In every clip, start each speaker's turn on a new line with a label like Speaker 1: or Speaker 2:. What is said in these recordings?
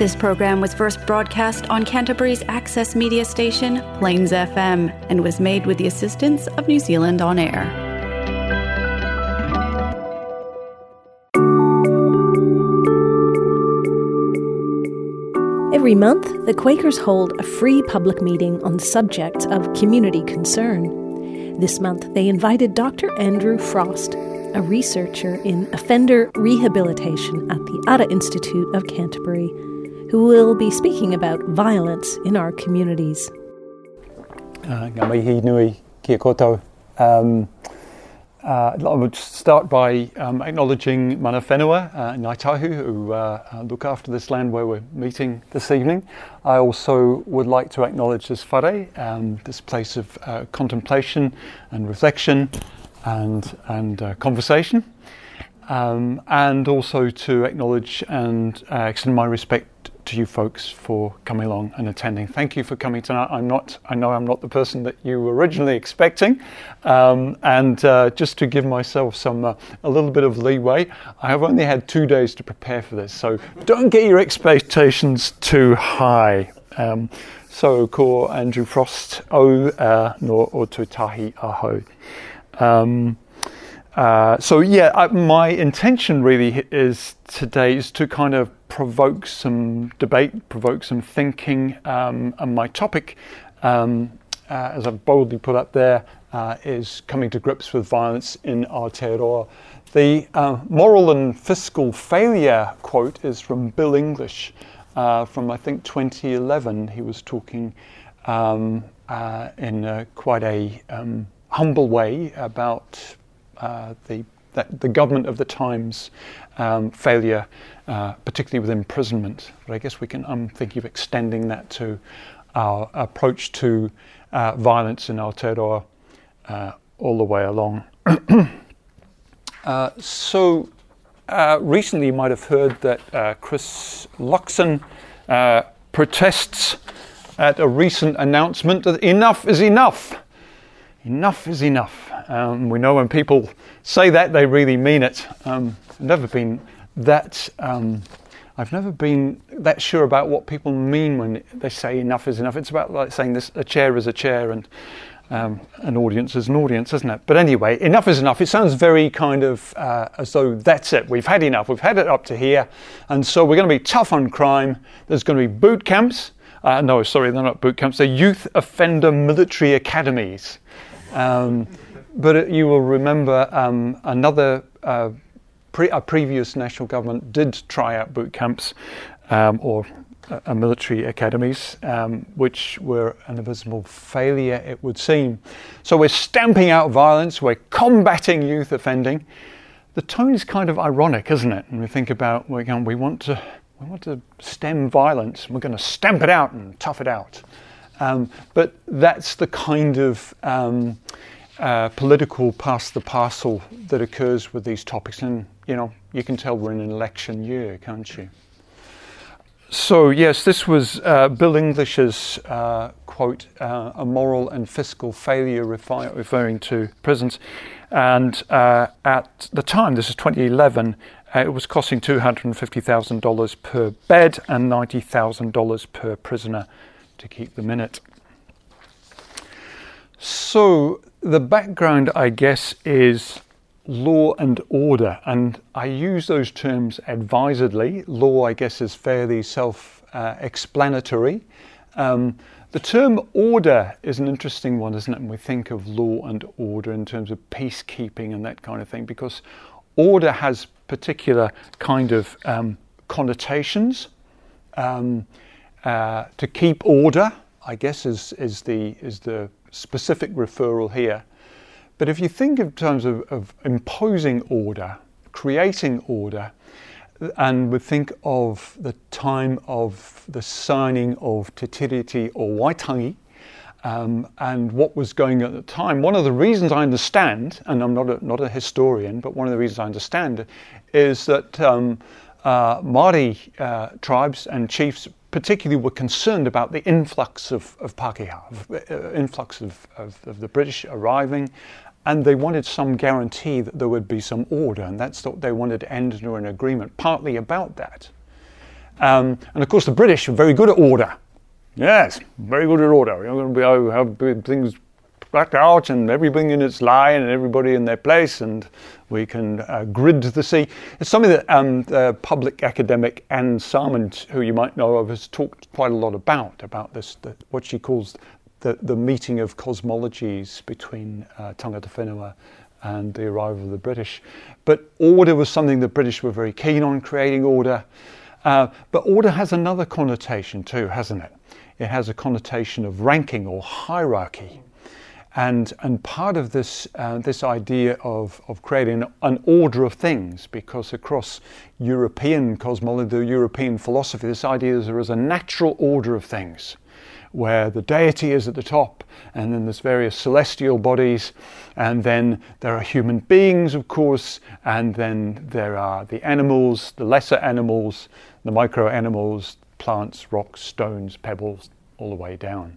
Speaker 1: This program was first broadcast on Canterbury's access media station, Plains FM, and was made with the assistance of New Zealand On Air.
Speaker 2: Every month, the Quakers hold a free public meeting on subjects of community concern. This month, they invited Dr. Andrew Frost, a researcher in offender rehabilitation at the Ara Institute of Canterbury, who will be speaking about violence in our communities.
Speaker 3: Uh. Um, uh, I would start by um, acknowledging mana whenua, uh, Tahu, who uh, uh, look after this land where we're meeting this evening. I also would like to acknowledge this whare, um, this place of uh, contemplation and reflection and, and uh, conversation. Um, and also to acknowledge and extend my respect to you folks for coming along and attending. Thank you for coming tonight. I'm not, I know I'm not the person that you were originally expecting, um, and uh, just to give myself some uh, a little bit of leeway, I have only had two days to prepare for this, so don't get your expectations too high. Um, so, ko Andrew Frost o uh, no Ōtautahi aho. Um, uh, so yeah, I, my intention really is today is to kind of provoke some debate, provoke some thinking, um, and my topic, um, uh, as I've boldly put up there, uh, is coming to grips with violence in Aotearoa. The uh, moral and fiscal failure quote is from Bill English uh, from I think 2011. He was talking um, uh, in quite a um, humble way about uh, the the government of the times um, failure, uh, particularly with imprisonment. But I guess we can. I'm thinking of extending that to our approach to uh, violence in Aotearoa uh, all the way along. Uh, so recently, you might have heard that Chris Luxon protests at a recent announcement that enough is enough enough is enough. Um, we know when people say that, they really mean it. Um, I've never been that. Um, I've never been that sure about what people mean when they say enough is enough. It's about like saying this: a chair is a chair, and um, an audience is an audience, isn't it? But anyway, enough is enough. It sounds very kind of uh, as though that's it. We've had enough. We've had it up to here, and so we're going to be tough on crime. There's going to be boot camps. Uh, no, sorry, they're not boot camps. They're youth offender military academies. Um, but you will remember um, another uh, pre- a previous national government did try out boot camps um, or uh, military academies, um, which were an abysmal failure, it would seem. So we're stamping out violence, we're combating youth offending. The tone is kind of ironic, isn't it? And we think about we want to we want to stem violence, we're going to stamp it out and tough it out. Um, but that's the kind of um, uh, political pass the parcel that occurs with these topics. And, you know, you can tell we're in an election year, can't you? So, yes, this was uh, Bill English's uh, quote, uh, a moral and fiscal failure, refi- referring to prisons. And uh, at the time, this is 2011, uh, it was costing $250,000 per bed and $90,000 per prisoner to keep them in it. So, the background, I guess, is law and order, and I use those terms advisedly. Law, I guess, is fairly self uh, explanatory. Um, the term order is an interesting one, isn't it? And we think of law and order in terms of peacekeeping and that kind of thing, because order has particular kind of um, connotations. Um, uh, to keep order, I guess, is, is, the, is the specific referral here. But if you think in terms of, of imposing order, creating order, and we think of the time of the signing of Te Tiriti o Waitangi, um, and what was going on at the time. One of the reasons I understand, and I'm not a, not a historian, but one of the reasons I understand is that um, uh, Māori uh, tribes and chiefs particularly were concerned about the influx of, of Pākehā, uh, influx of, of, of, the British arriving, and they wanted some guarantee that there would be some order, and that's what they wanted to end into an agreement, partly about that. Um, and of course, the British were very good at order. Yes, very good at order. We're going to be able to have things blacked out and everything in its line and everybody in their place, and we can uh, grid the sea. It's something that um, the public academic Anne Salmond, who you might know of, has talked quite a lot about, about this, the, what she calls the, the meeting of cosmologies between uh, Tangata Whenua and the arrival of the British. But order was something the British were very keen on, creating order. Uh, but order has another connotation too, hasn't it? It has a connotation of ranking or hierarchy. And, and part of this, uh, this idea of, of creating an order of things, because across European cosmology, European philosophy, this idea is there is a natural order of things where the deity is at the top, and then there's various celestial bodies, and then there are human beings, of course, and then there are the animals, the lesser animals, the micro animals, plants, rocks, stones, pebbles, all the way down.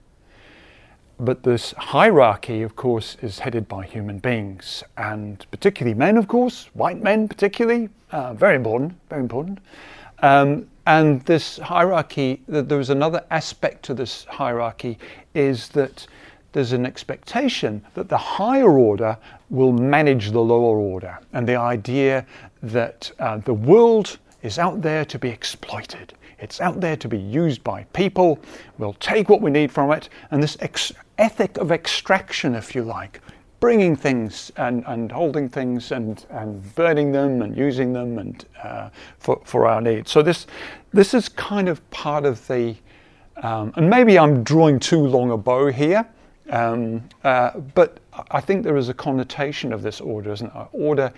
Speaker 3: But this hierarchy, of course, is headed by human beings, and particularly men, of course, white men particularly, uh, very important, very important. Um, and this hierarchy, there's another aspect to this hierarchy, is that there's an expectation that the higher order will manage the lower order, and the idea that uh, the world is out there to be exploited. It's out there to be used by people. We'll take what we need from it. And this ex- ethic of extraction, if you like, bringing things and, and holding things and, and burning them and using them and uh, for, for our needs. So this, this is kind of part of the, um, and maybe I'm drawing too long a bow here, um, uh, but I think there is a connotation of this order, isn't there? Order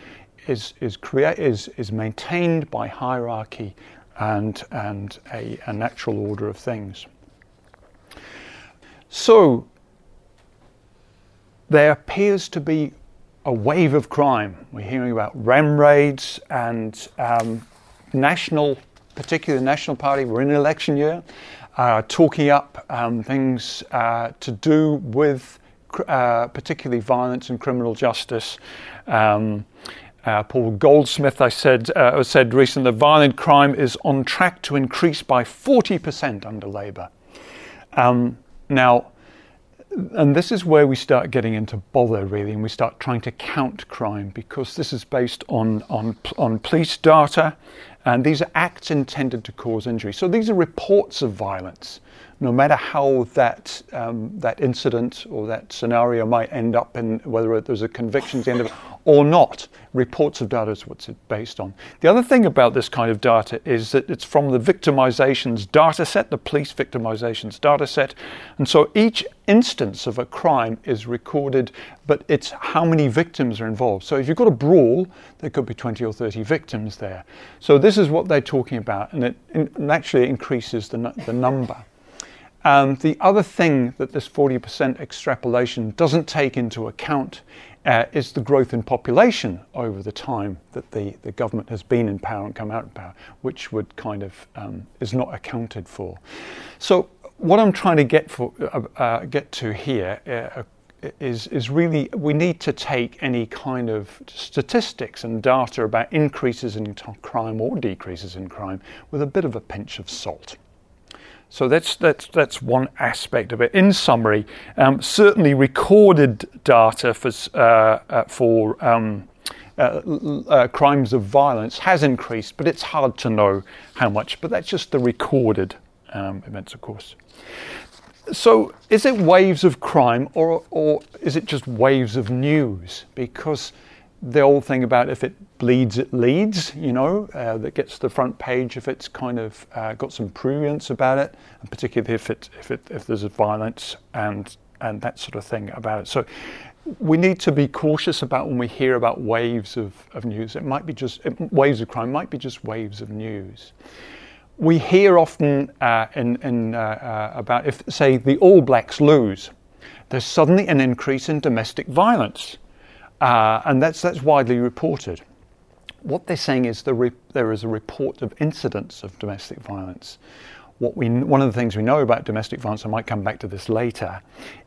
Speaker 3: is, is, crea- is, is maintained by hierarchy and, and a, a natural order of things. So, there appears to be a wave of crime. We're hearing about ram raids and um, national, particularly the National Party, we're in an election year, uh, talking up um, things uh, to do with uh, particularly violence and criminal justice. Um, uh, Paul Goldsmith, I said, uh, said recently violent crime is on track to increase by 40% under Labour. Um, now, and this is where we start getting into bother really and we start trying to count crime because this is based on, on, on police data and these are acts intended to cause injury. So these are reports of violence no matter how that um, that incident or that scenario might end up in whether there's a conviction at the end of it or not, reports of data is what's it based on. The other thing about this kind of data is that it's from the victimizations data set, the police victimizations data set, and so each instance of a crime is recorded, but it's how many victims are involved. So if you've got a brawl, there could be 20 or 30 victims there. So this is what they're talking about, and it, it actually increases the, the number. Um, the other thing that this 40% extrapolation doesn't take into account uh, is the growth in population over the time that the, the government has been in power and come out of power, which would kind of um, is not accounted for. So what I'm trying to get for uh, uh, get to here uh, is is really we need to take any kind of statistics and data about increases in crime or decreases in crime with a bit of a pinch of salt. So that's, that's, that's one aspect of it. In summary, um, certainly recorded data for, uh, uh, for um, uh, uh, crimes of violence has increased, but it's hard to know how much. But that's just the recorded um, events, of course. So, is it waves of crime or, or is it just waves of news? Because the old thing about if it bleeds, it leads, you know, uh, that gets the front page if it's kind of uh, got some prurience about it, and particularly if it, if it, if there's violence and and that sort of thing about it. So we need to be cautious about when we hear about waves of, of news. It might be just it, waves of crime, might be just waves of news. We hear often uh, in, in uh, uh, about if say the All Blacks lose, there's suddenly an increase in domestic violence uh, and that's, that's widely reported. What they're saying is the re- there is a report of incidents of domestic violence. What we, one of the things we know about domestic violence, I might come back to this later,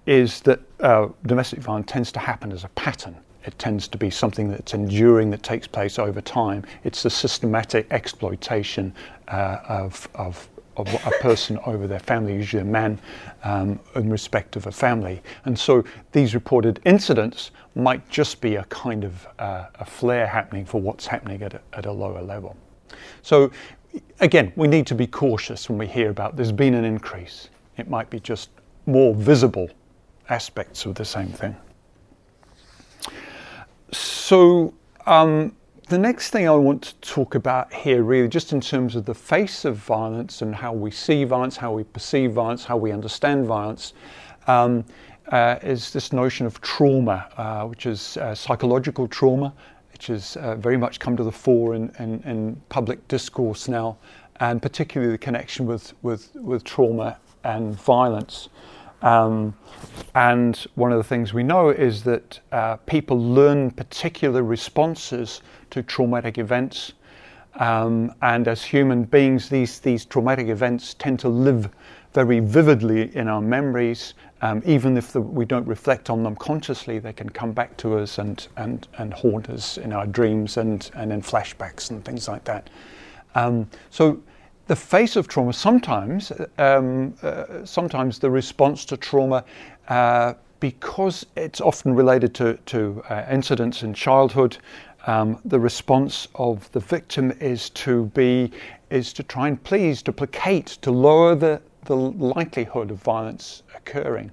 Speaker 3: is that uh, domestic violence tends to happen as a pattern. it tends to be something that's enduring, that takes place over time. It's the systematic exploitation uh, of, of, of, a person over their family, usually a man, um, in respect of a family. And so these reported incidents might just be a kind of uh, a flare happening for what's happening at a, at a lower level. So again, we need to be cautious when we hear about there's been an increase. It might be just more visible aspects of the same thing. So, um, the next thing I want to talk about here, really, just in terms of the face of violence and how we see violence, how we perceive violence, how we understand violence, um, uh, is this notion of trauma, uh, which is uh, psychological trauma, which has uh, very much come to the fore in, in, in, public discourse now, and particularly the connection with, with, with trauma and violence. Um, and one of the things we know is that uh, people learn particular responses to traumatic events. Um, and as human beings, these, these traumatic events tend to live very vividly in our memories. Um, even if the, we don't reflect on them consciously, they can come back to us and, and, and haunt us in our dreams and, and in flashbacks and things like that. Um, so the face of trauma, sometimes, um, uh, sometimes the response to trauma, uh, because it's often related to, to uh, incidents in childhood, um, the response of the victim is to be is to try and please, to placate, to lower the, the likelihood of violence occurring.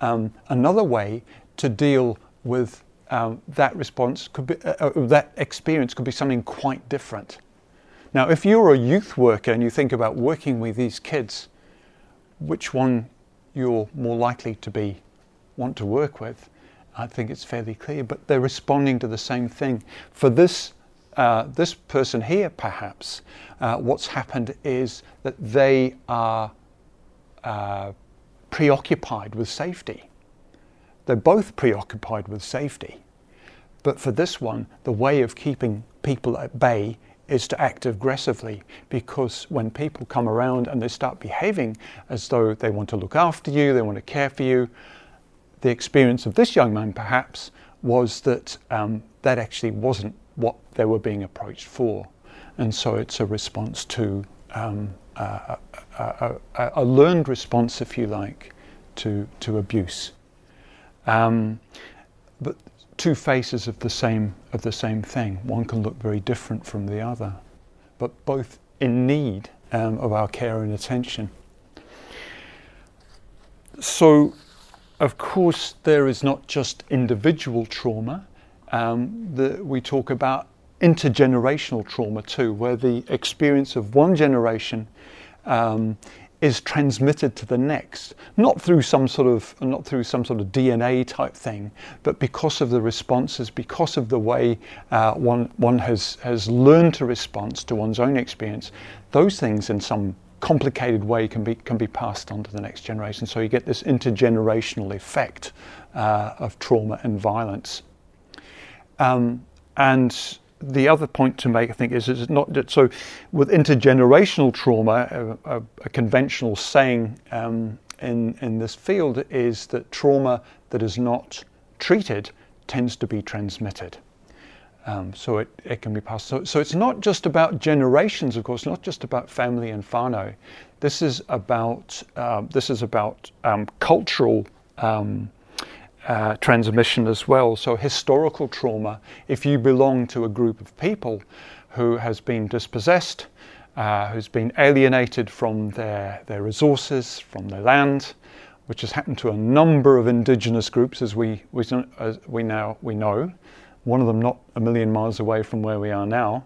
Speaker 3: Um, another way to deal with um, that response could be uh, uh that experience could be something quite different. Now, if you're a youth worker and you think about working with these kids, which one you're more likely to be want to work with, I think it's fairly clear. But they're responding to the same thing. For this uh, this person here, perhaps, uh, what's happened is that they are uh, preoccupied with safety. They're both preoccupied with safety. But for this one, the way of keeping people at bay is to act aggressively because when people come around and they start behaving as though they want to look after you, they want to care for you, the experience of this young man perhaps was that um, that actually wasn't what they were being approached for. And so it's a response to um, a, a, a, a, learned response, if you like, to, to abuse. Um, but two faces of the same of the same thing. One can look very different from the other, but both in need um, of our care and attention. So, of course, there is not just individual trauma. Um, we talk about intergenerational trauma too, where the experience of one generation um, is transmitted to the next, not through some sort of not through some sort of DNA type thing, but because of the responses, because of the way uh, one one has has learned to respond to one's own experience. Those things, in some complicated way, can be can be passed on to the next generation. So you get this intergenerational effect uh, of trauma and violence. Um, and the other point to make, I think, is, it's not that so with intergenerational trauma, a, a, a conventional saying um, in, in this field is that trauma that is not treated tends to be transmitted. Um, so it, it can be passed. So, so it's not just about generations, of course, not just about family and whānau. This is about, uh, this is about um, cultural um, uh, transmission as well. So, historical trauma, if you belong to a group of people who has been dispossessed, uh, who's been alienated from their, their resources, from their land, which has happened to a number of indigenous groups, as we, we, as we now we know, one of them not a million miles away from where we are now,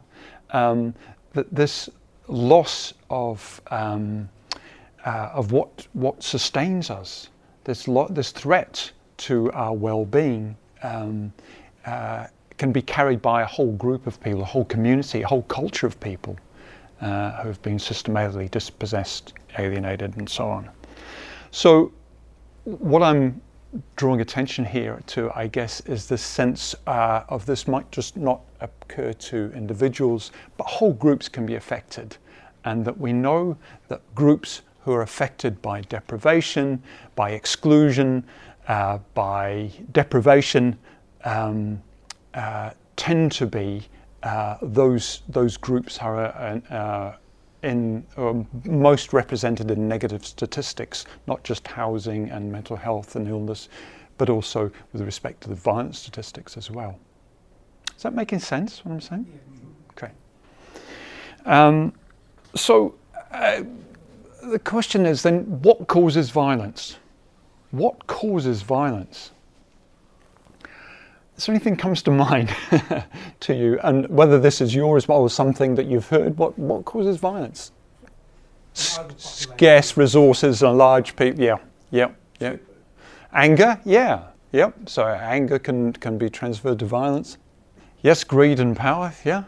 Speaker 3: um, that this loss of, um, uh, of what, what sustains us, this, lo- this threat to our well-being um, uh, can be carried by a whole group of people, a whole community, a whole culture of people uh, who have been systematically dispossessed, alienated, and so on. So, what I'm drawing attention here to, I guess, is the sense uh, of this might just not occur to individuals, but whole groups can be affected, and that we know that groups who are affected by deprivation, by exclusion, uh, by deprivation um, uh, tend to be uh, those those groups are uh, in um, most represented in negative statistics, not just housing and mental health and illness, but also with respect to the violence statistics as well. Is that making sense? What I'm saying? Okay. Um, so uh, the question is then, what causes violence? What causes violence? There anything comes to mind to you, and whether this is yours or something that you've heard? What what causes violence? S- scarce resources and large people. Yeah, yeah, yeah. Anger. Yeah, yep. Yeah. So anger can can be transferred to violence. Yes, greed and power. Yeah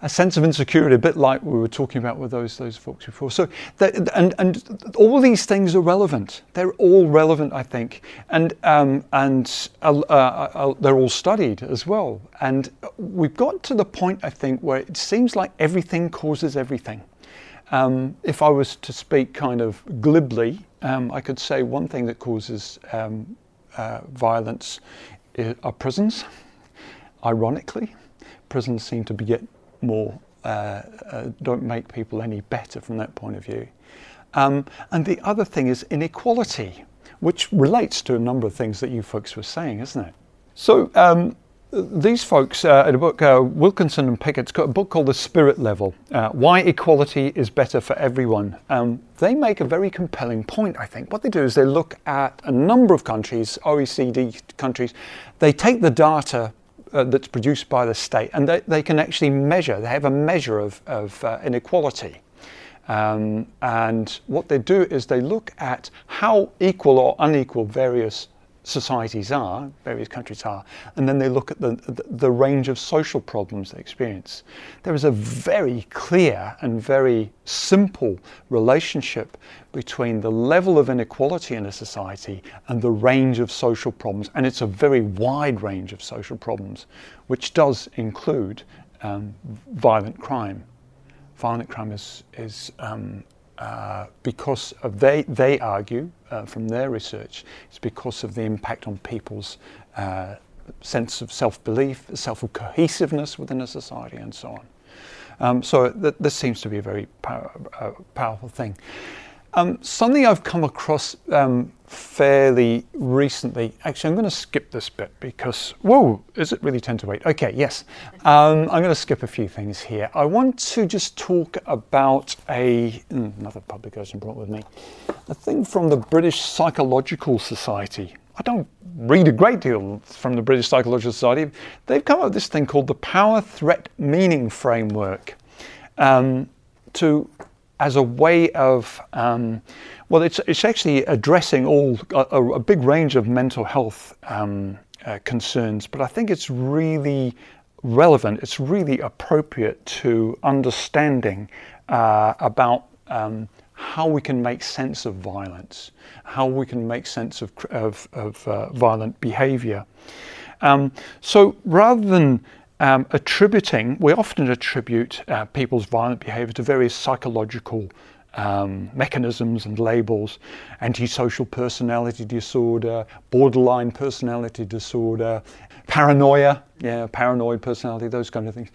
Speaker 3: a sense of insecurity, a bit like we were talking about with those those folks before. So, that, and and all these things are relevant. They're all relevant, I think, and um, and uh, uh, uh, they're all studied as well. And we've got to the point, I think, where it seems like everything causes everything. Um, if I was to speak kind of glibly, um, I could say one thing that causes um, uh, violence are prisons. Ironically, prisons seem to be get more, uh, uh, don't make people any better from that point of view. Um, and the other thing is inequality, which relates to a number of things that you folks were saying, isn't it? So um, these folks uh, a book, uh, Wilkinson and Pickett's got a book called The Spirit Level uh, Why Equality is Better for Everyone. Um, they make a very compelling point, I think. What they do is they look at a number of countries, OECD countries, they take the data uh, that's produced by the state, and they, they can actually measure, they have a measure of, of uh, inequality. Um, and what they do is they look at how equal or unequal various societies are, various countries are, and then they look at the, the, range of social problems they experience. There is a very clear and very simple relationship between the level of inequality in a society and the range of social problems, and it's a very wide range of social problems, which does include um, violent crime. Violent crime is, is um, uh, because of they, they argue uh, from their research, it's because of the impact on people's uh, sense of self-belief, self cohesiveness within a society, and so on. Um, so th- this seems to be a very uh, powerful thing. Um, something I've come across um, fairly recently. Actually, I'm going to skip this bit because, whoa, is it really 10 to 8? Okay, yes. Um, I'm going to skip a few things here. I want to just talk about a, hmm, another publication brought with me, a thing from the British Psychological Society. I don't read a great deal from the British Psychological Society. They've come up with this thing called the Power Threat Meaning Framework um, to as a way of, um, well, it's, it's actually addressing all a, a big range of mental health um, uh, concerns, but I think it's really relevant, it's really appropriate to understanding uh, about um, how we can make sense of violence, how we can make sense of, of, of uh, violent behavior. Um, so rather than um, attributing, we often attribute uh, people's violent behavior to various psychological um, mechanisms and labels antisocial personality disorder, borderline personality disorder, paranoia, yeah, paranoid personality, those kind of things.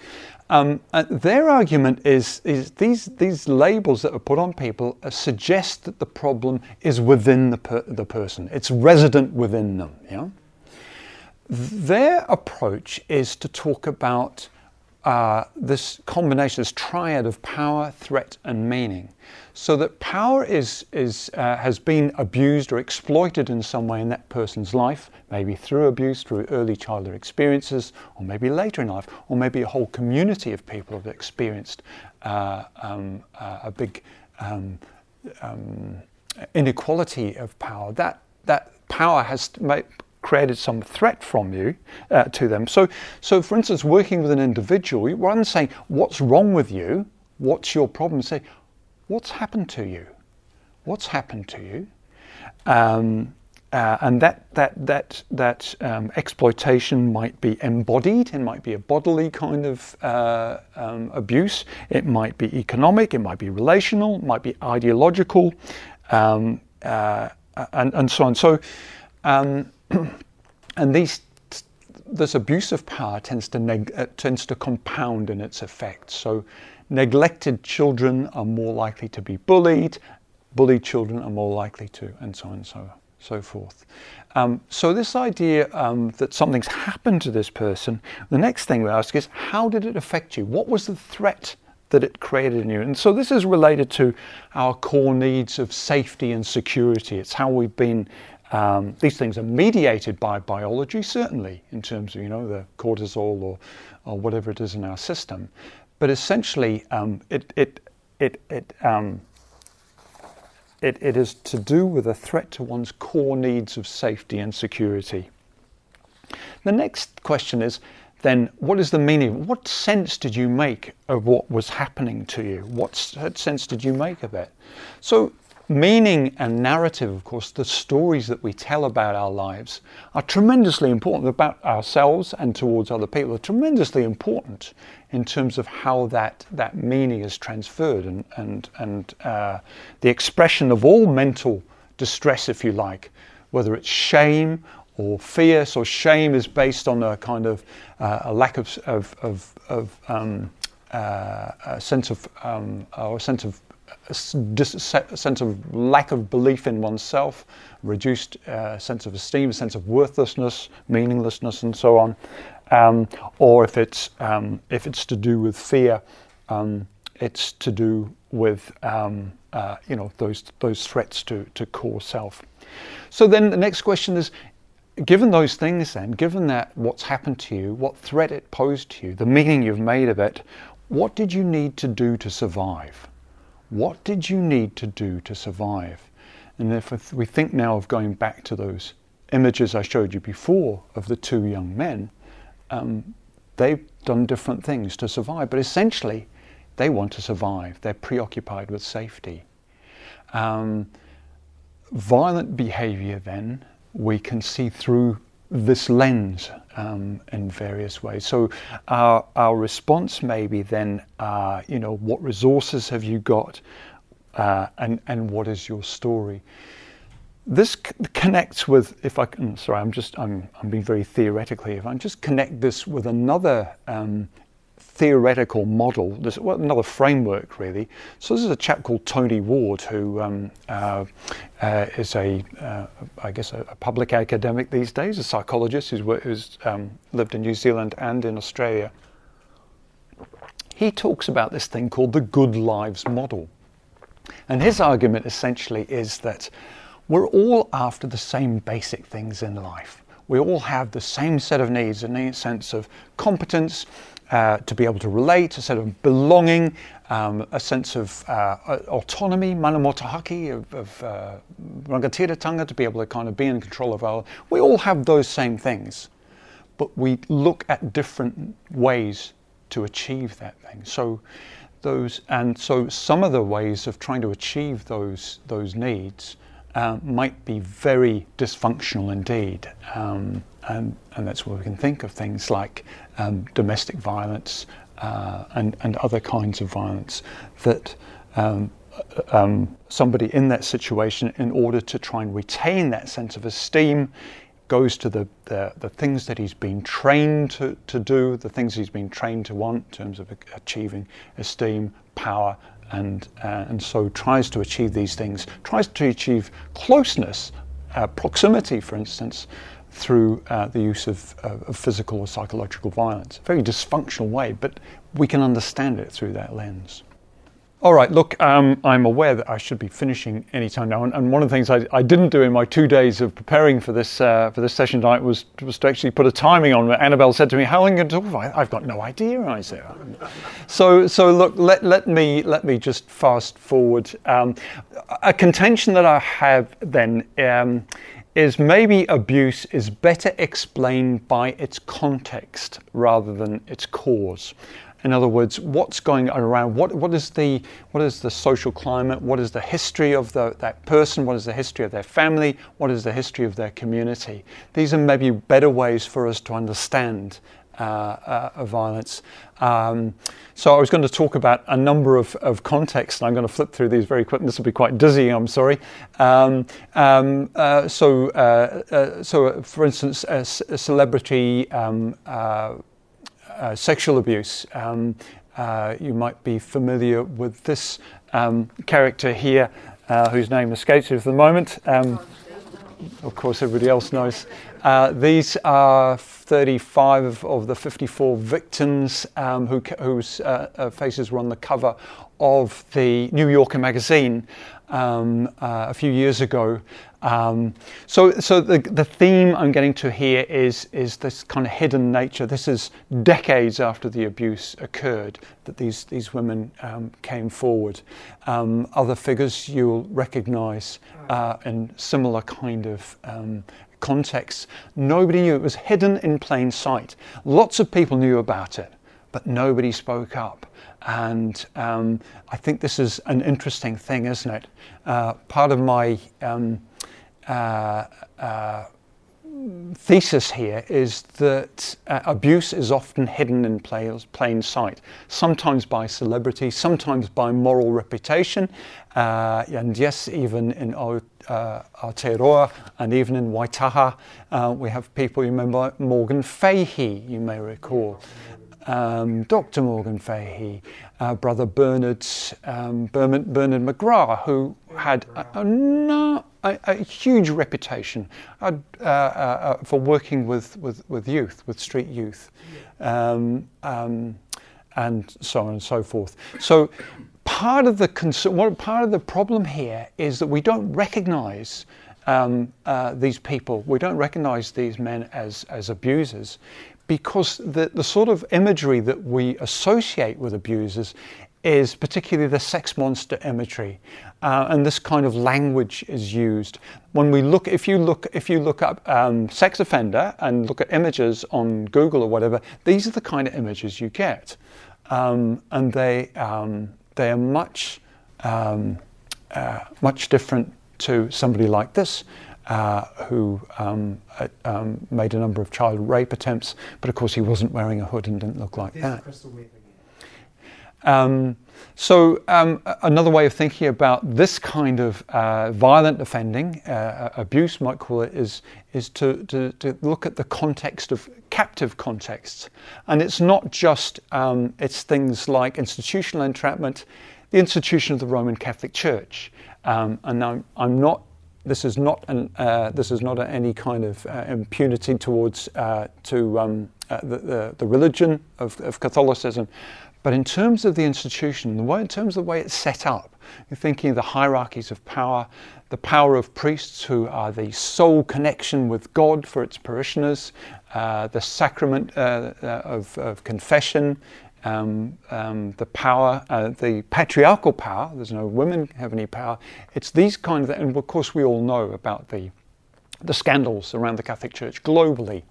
Speaker 3: Um, their argument is, is these, these labels that are put on people uh, suggest that the problem is within the, per- the person, it's resident within them. Yeah? Their approach is to talk about uh, this combination, this triad of power, threat, and meaning. So that power is, is, uh, has been abused or exploited in some way in that person's life, maybe through abuse, through early childhood experiences, or maybe later in life, or maybe a whole community of people have experienced uh, um, uh, a big um, um, inequality of power. That, that power has created some threat from you uh, to them. So, so for instance, working with an individual, rather than saying what's wrong with you, what's your problem, say what's happened to you, what's happened to you, um, uh, and that that that that um, exploitation might be embodied. It might be a bodily kind of uh, um, abuse. It might be economic. It might be relational. It might be ideological, um, uh, and and so on. So. And these this abuse of power tends to neg- uh, tends to compound in its effects. So, neglected children are more likely to be bullied, bullied children are more likely to, and so on and so so forth. Um, so this idea um, that something's happened to this person, the next thing we ask is, how did it affect you? What was the threat that it created in you? And so this is related to our core needs of safety and security. It's how we've been um, these things are mediated by biology, certainly, in terms of you know the cortisol or, or whatever it is in our system. But essentially, um, it it it it, um, it it is to do with a threat to one's core needs of safety and security. The next question is then what is the meaning? What sense did you make of what was happening to you? What sense did you make of it? So meaning and narrative, of course, the stories that we tell about our lives are tremendously important about ourselves and towards other people, are tremendously important in terms of how that, that meaning is transferred and, and, and uh, the expression of all mental distress, if you like, whether it's shame or fear. So, shame is based on a kind of uh, a lack of, of, of, of um, uh, a sense of um, or a sense of a sense of lack of belief in oneself, reduced uh, sense of esteem, a sense of worthlessness, meaninglessness, and so on. Um, or if it's um, if it's to do with fear, um, it's to do with um, uh, you know those those threats to to core self. So then the next question is. Given those things, then, given that what's happened to you, what threat it posed to you, the meaning you've made of it, what did you need to do to survive? What did you need to do to survive? And if we think now of going back to those images I showed you before of the two young men, um, they've done different things to survive, but essentially they want to survive. They're preoccupied with safety. Um, violent behavior, then, we can see through this lens um, in various ways. So our, our response may be then, uh, you know, what resources have you got, uh, and and what is your story? This c- connects with, if I can, sorry, I'm just, I'm, I'm being very theoretical here. If I can just connect this with another um, theoretical model, this, well, another framework really. So this is a chap called Tony Ward, who um, uh, uh, is a, uh, I guess, a, a, public academic these days, a psychologist who's, who's um, lived in New Zealand and in Australia. He talks about this thing called the good lives model. And his argument essentially is that we're all after the same basic things in life. We all have the same set of needs, a sense of competence, uh, to be able to relate, a sense of belonging, um, a sense of uh, autonomy, mana motuhake, of, of uh, rangatiratanga, to be able to kind of be in control of our. We all have those same things, but we look at different ways to achieve that thing. So those, and so some of the ways of trying to achieve those those needs uh, might be very dysfunctional indeed. Um, and, and that's where we can think of things like um, domestic violence uh, and, and other kinds of violence that um, um, somebody in that situation, in order to try and retain that sense of esteem, goes to the, the, the, things that he's been trained to, to do, the things he's been trained to want in terms of achieving esteem, power, and, uh, and so tries to achieve these things, tries to achieve closeness, uh, proximity, for instance, through uh, the use of, of, physical or psychological violence. A very dysfunctional way, but we can understand it through that lens. All right, look, um, I'm aware that I should be finishing any time now, and, and one of the things I, I, didn't do in my two days of preparing for this uh, for this session tonight was was to actually put a timing on. Annabelle said to me, "How long are you going to talk for?" I've got no idea. I said, "So, so look, let, let me let me just fast forward. Um, a contention that I have then um, is maybe abuse is better explained by its context rather than its cause. In other words, what's going around? What, what is the what is the social climate? What is the history of the, that person? What is the history of their family? What is the history of their community? These are maybe better ways for us to understand uh, uh, violence. Um, so I was going to talk about a number of, of contexts, and I'm going to flip through these very quickly. This will be quite dizzy, I'm sorry. Um, um, uh, so, uh, uh, so for instance, a, a celebrity um, sexual abuse. Um, you might be familiar with this um, character here, whose name escapes me for the moment. of course, everybody else knows. these are 35 of the 54 victims um, who, whose uh, uh, faces were on the cover of the New Yorker magazine um, uh, a few years ago. Um, so, so the, the theme I'm getting to here is, is this kind of hidden nature. This is decades after the abuse occurred that these, these women um, came forward. Um, other figures you'll recognize uh, in similar kind of um, context. Nobody knew. It was hidden in plain sight. Lots of people knew about it, but nobody spoke up. And um, I think this is an interesting thing, isn't it? Uh, part of my um, uh, uh, thesis here is that uh, abuse is often hidden in plain sight, sometimes by celebrity, sometimes by moral reputation, uh, and yes, even in uh, Aotearoa and even in Waitaha, uh, we have people, you remember Morgan Fahey, you may recall. Um, Dr. Morgan Fahey, uh, Brother Bernard, um, Bernard, Bernard McGrath, who had a, a, a, huge reputation uh, uh, uh, for working with, with, with youth, with street youth, um, um, and so on and so forth. So part of the cons- part of the problem here is that we don't recognise um, uh, these people. We don't recognise these men as as abusers because the, the sort of imagery that we associate with abusers is particularly the sex monster imagery, uh, and this kind of language is used when we look. If you look, if you look up um, sex offender and look at images on Google or whatever, these are the kind of images you get, um, and they um, they are much um, uh, much different to somebody like this. Uh, who um, uh, um, made a number of child rape attempts, but of course he wasn't wearing a hood and didn't look like that. Um, so um, another way of thinking about this kind of uh, violent offending, uh, abuse might call it, is is to, to, to, look at the context of captive contexts, and it's not just um, it's things like institutional entrapment, the institution of the Roman Catholic Church, um, and I'm, I'm not this is not an, uh, this is not any kind of uh, impunity towards uh, to um, uh, the, the, the, religion of, of, Catholicism, but in terms of the institution, the way, in terms of the way it's set up, you're thinking of the hierarchies of power, the power of priests who are the sole connection with God for its parishioners, uh, the sacrament uh, of, of, confession, um, um, the power, uh, the patriarchal power. There's no women have any power. It's these kind of, and of course we all know about the the scandals around the Catholic Church globally.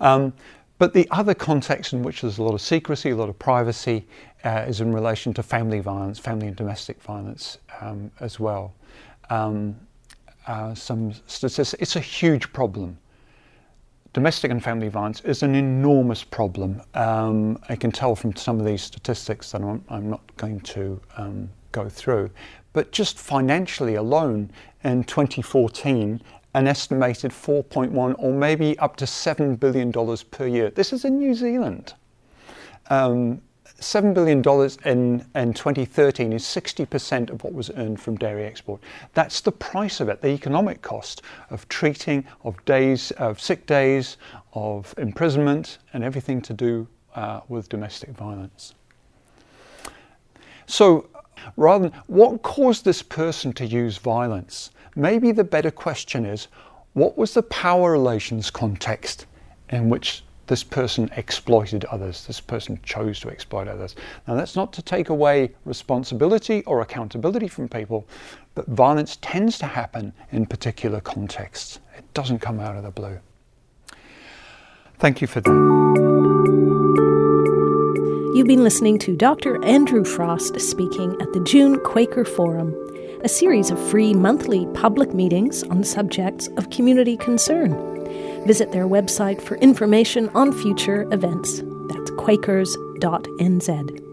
Speaker 3: Um, but the other context in which there's a lot of secrecy, a lot of privacy, uh, is in relation to family violence, family and domestic violence um, as well. Um, uh, some statistics, it's a huge problem. Domestic and family violence is an enormous problem. Um, I can tell from some of these statistics that I'm, I'm not going to um, go through. But just financially alone, in 2014, an estimated 4.1 or maybe up to $7 billion per year. This is in New Zealand. Um, $7 billion in, in 2013 is 60% of what was earned from dairy export. That's the price of it, the economic cost of treating, of days, of sick days, of imprisonment, and everything to do uh, with domestic violence. So, rather than what caused this person to use violence? Maybe the better question is what was the power relations context in which this person exploited others, this person chose to exploit others. Now, that's not to take away responsibility or accountability from people, but violence tends to happen in particular contexts. It doesn't come out of the blue. Thank you for that.
Speaker 2: You've been listening to Dr. Andrew Frost speaking at the June Quaker Forum a series of free monthly public meetings on subjects of community concern. Visit their website for information on future events. That's quakers.nz.